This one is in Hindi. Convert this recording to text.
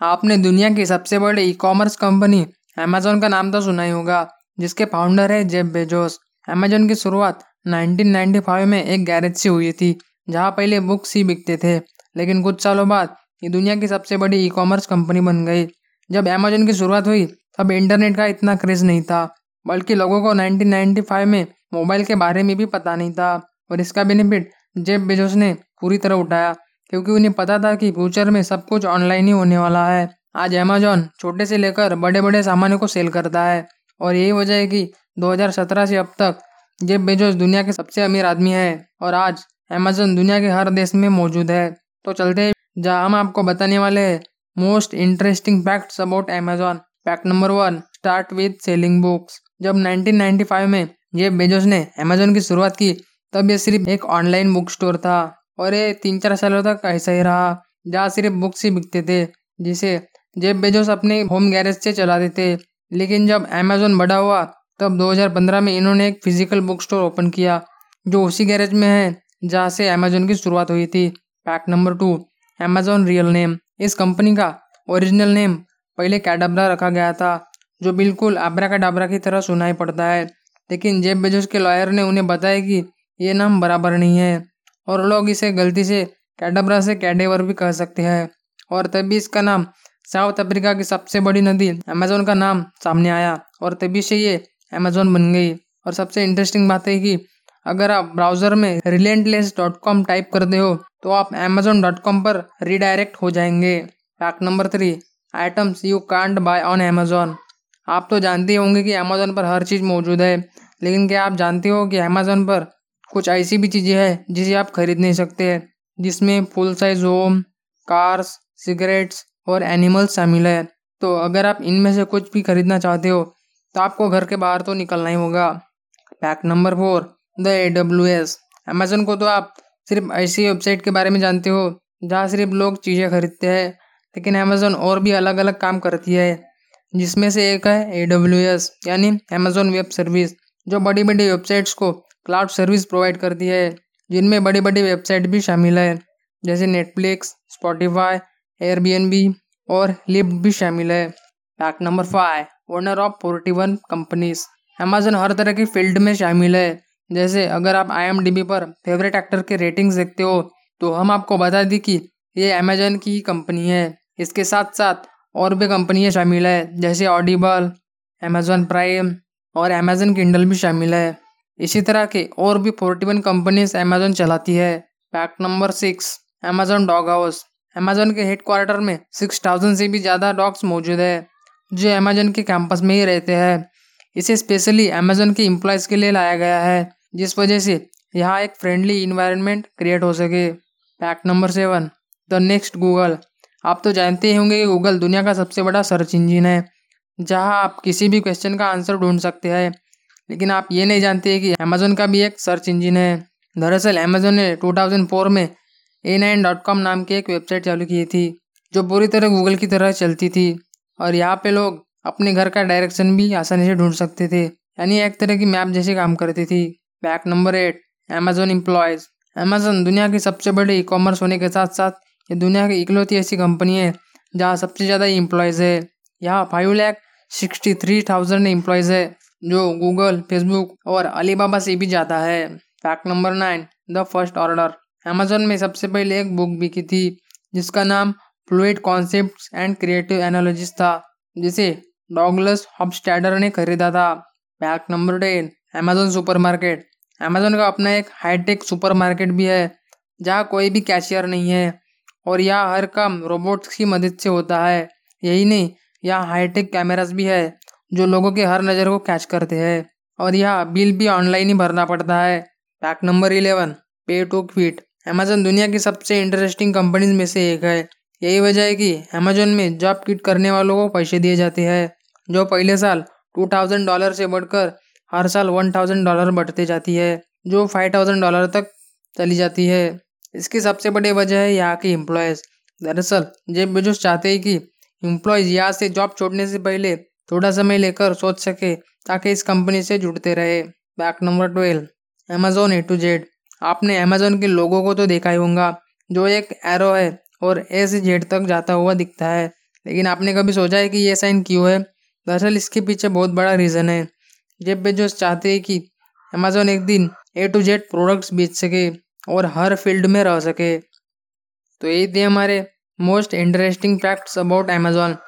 आपने दुनिया की सबसे बड़ी ई कॉमर्स कंपनी अमेजोन का नाम तो सुना ही होगा, जिसके फाउंडर है जेब बेजोस। अमेजोन की शुरुआत 1995 में एक गैरेज से हुई थी, जहाँ पहले बुक्स ही बिकते थे। लेकिन कुछ सालों बाद ये दुनिया की सबसे बड़ी ई कॉमर्स कंपनी बन गई। जब अमेजोन की शुरुआत हुई, तब इंटरनेट का इतना क्रेज नहीं था, बल्कि लोगों को 1995 में मोबाइल के बारे में भी पता नहीं था, और इसका बेनिफिट जेब बेजोस ने पूरी तरह उठाया। क्योंकि उन्हें पता था कि फ्यूचर में सब कुछ ऑनलाइन ही होने वाला है। आज अमेजोन छोटे से लेकर बड़े बड़े सामानों को सेल करता है और यही वजह है कि 2017 से अब तक जेब बेजोस दुनिया के सबसे अमीर आदमी है और आज अमेजोन दुनिया के हर देश में मौजूद है। तो चलते हैं, जहाँ हम आपको बताने वाले हैं most interesting facts about Amazon fact number one start with selling books जब 1995 में जेब बेजोस ने अमेजोन की शुरुआत की, तब ये सिर्फ़ एक ऑनलाइन बुक स्टोर था। और ये तीन चार सालों तक ऐसा ही रहा, जहाँ सिर्फ़ बुक्स ही बिकते थे, जिसे जेब बेजोस अपने होम गैरेज से चलाते थे लेकिन जब अमेजोन बड़ा हुआ, तब 2015 में इन्होंने एक फ़िज़िकल बुक स्टोर ओपन किया, जो उसी गैरेज में है, जहाँ से अमेजोन की शुरुआत हुई थी। Fact number two Amazon real name इस कंपनी का ओरिजिनल नेम पहले कैडाब्रा रखा गया था, जो बिल्कुल आबरा का डाबरा की तरह सुनाई पड़ता है। लेकिन जेब बेजोस के लॉयर ने उन्हें बताया कि ये नाम बराबर नहीं है। और लोग इसे गलती से कैडाब्रा से कैडेवर भी कह सकते हैं। और तभी इसका नाम साउथ अफ्रीका की सबसे बड़ी नदी अमेजोन का नाम सामने आया और तभी से ये अमेजोन बन गई। और सबसे इंटरेस्टिंग बात है कि अगर आप ब्राउज़र में रिलेंटलेस डॉट कॉम टाइप करते हो तो आप अमेजोन डॉट कॉम पर रिडायरेक्ट हो जाएँगे। Fact number three items you can't buy on Amazon आप तो जानते होंगे कि अमेजोन पर हर चीज़ मौजूद है, लेकिन क्या आप जानते हो कि अमेजोन पर कुछ ऐसी भी चीज़ें हैं जिसे आप खरीद नहीं सकते हैं, जिसमें full size home cars cigarettes और एनिमल्स शामिल है। तो अगर आप इनमें से कुछ भी खरीदना चाहते हो तो आपको घर के बाहर तो निकलना ही होगा। Fact number four the A W S Amazon को तो आप सिर्फ़ ऐसी वेबसाइट के बारे में जानते हो, जहाँ सिर्फ़ लोग चीज़ें खरीदते हैं, लेकिन अमेजोन और भी अलग अलग काम करती है। जिसमें से एक है ए डब्ल्यू एस यानी अमेजोन वेब सर्विस जो बड़ी बड़ी वेबसाइट्स को क्लाउड सर्विस प्रोवाइड करती है, जिनमें बड़ी बड़ी वेबसाइट भी शामिल है, जैसे नेटफ्लिक्स स्पॉटिफाई एयरबीएनबी और लिफ्ट भी शामिल है। Fact number five owner of forty one companies Amazon हर तरह की फ़ील्ड में शामिल है, जैसे अगर आप आईएमडीबी पर फेवरेट एक्टर के रेटिंग्स देखते हो तो हम आपको बता दें कि ये अमेजन की ही कंपनी है। इसके साथ साथ और भी कंपनियाँ शामिल है, जैसे ऑडिबल अमेजोन प्राइम और अमेजन किंडल भी शामिल है। इसी तरह के और भी फोर्टी वन कंपनीज़ अमेजोन चलाती है। Fact number six Amazon dog house Amazon के हेडक्वार्टर में सिक्स थाउज़ेंड से भी ज़्यादा डॉग्स मौजूद है, जो अमेजोन के कैंपस में ही रहते हैं। इसे स्पेशली अमेजोन के एम्प्लॉयज़ के लिए लाया गया है, जिस वजह से यहाँ एक फ्रेंडली इन्वायरमेंट क्रिएट हो सके। Fact number seven the next Google आप तो जानते ही होंगे कि गूगल दुनिया का सबसे बड़ा सर्च इंजिन है, जहाँ आप किसी भी क्वेश्चन का आंसर ढूंढ सकते हैं। लेकिन आप ये नहीं जानते कि अमेजोन का भी एक सर्च इंजिन है। दरअसल अमेजोन ने 2004 में ए नाइन डॉट कॉम नाम की एक वेबसाइट चालू की थी, जो पूरी तरह गूगल की तरह चलती थी और यहाँ पे लोग अपने घर का डायरेक्शन भी आसानी से ढूंढ सकते थे। यानी एक तरह की मैप जैसे काम करती थी। Fact number eight Amazon employees Amazon दुनिया की सबसे बड़ी ई कॉमर्स होने के साथ साथ ये दुनिया की इकलौती ऐसी कंपनी है, जहाँ सबसे ज़्यादा एम्प्लॉयज़ है। यहाँ five lakh sixty three thousand employees है। जो गूगल फेसबुक और अलीबाबा से भी ज़्यादा है। Fact number nine the first order Amazon में सबसे पहले एक बुक बिकी थी, जिसका नाम fluid concepts and creative analogies था, जिसे डॉगलस हॉबस्टैडर ने खरीदा था। Fact number ten Amazon supermarket Amazon का अपना एक हाईटेक सुपरमार्केट भी है, जहाँ कोई भी कैशियर नहीं है और यह हर काम रोबोट्स की मदद से होता है। यही नहीं, यहाँ हाईटेक कैमरास भी है। जो लोगों के हर नज़र को कैच करते हैं। और यह बिल भी ऑनलाइन ही भरना पड़ता है। Fact number eleven pay to quit Amazon दुनिया की सबसे इंटरेस्टिंग कंपनीज़ में से एक है। यही वजह है कि अमेजोन में जॉब किट करने वालों को पैसे दिए जाते हैं, जो पहले साल टू थाउज़ेंड डॉलर से बढ़कर हर साल वन थाउज़ेंड डॉलर बढ़ते जाती है, जो फाइव थाउज़ेंड डॉलर तक चली जाती है। इसकी सबसे बड़ी वजह है यहाँ के एम्प्लॉयज़ दरअसल जेब बेजोस चाहते हैं कि एम्प्लॉयज़ यहाँ से जॉब छोड़ने से पहले थोड़ा समय लेकर सोच सके ताकि इस कंपनी से जुड़ते रहे। Fact number twelve Amazon A to Z आपने अमेजोन के लोगों को तो देखा ही होगा, जो एक एरो है और ए से जेड तक जाता हुआ दिखता है। लेकिन आपने कभी सोचा है कि ये साइन क्यों है? दरअसल इसके पीछे बहुत बड़ा रीज़न है। जेब बेजोस चाहते हैं कि अमेजोन एक दिन ए टू जेड प्रोडक्ट्स बेच सके और हर फ़ील्ड में रह सके। तो यही थे हमारे most interesting facts about Amazon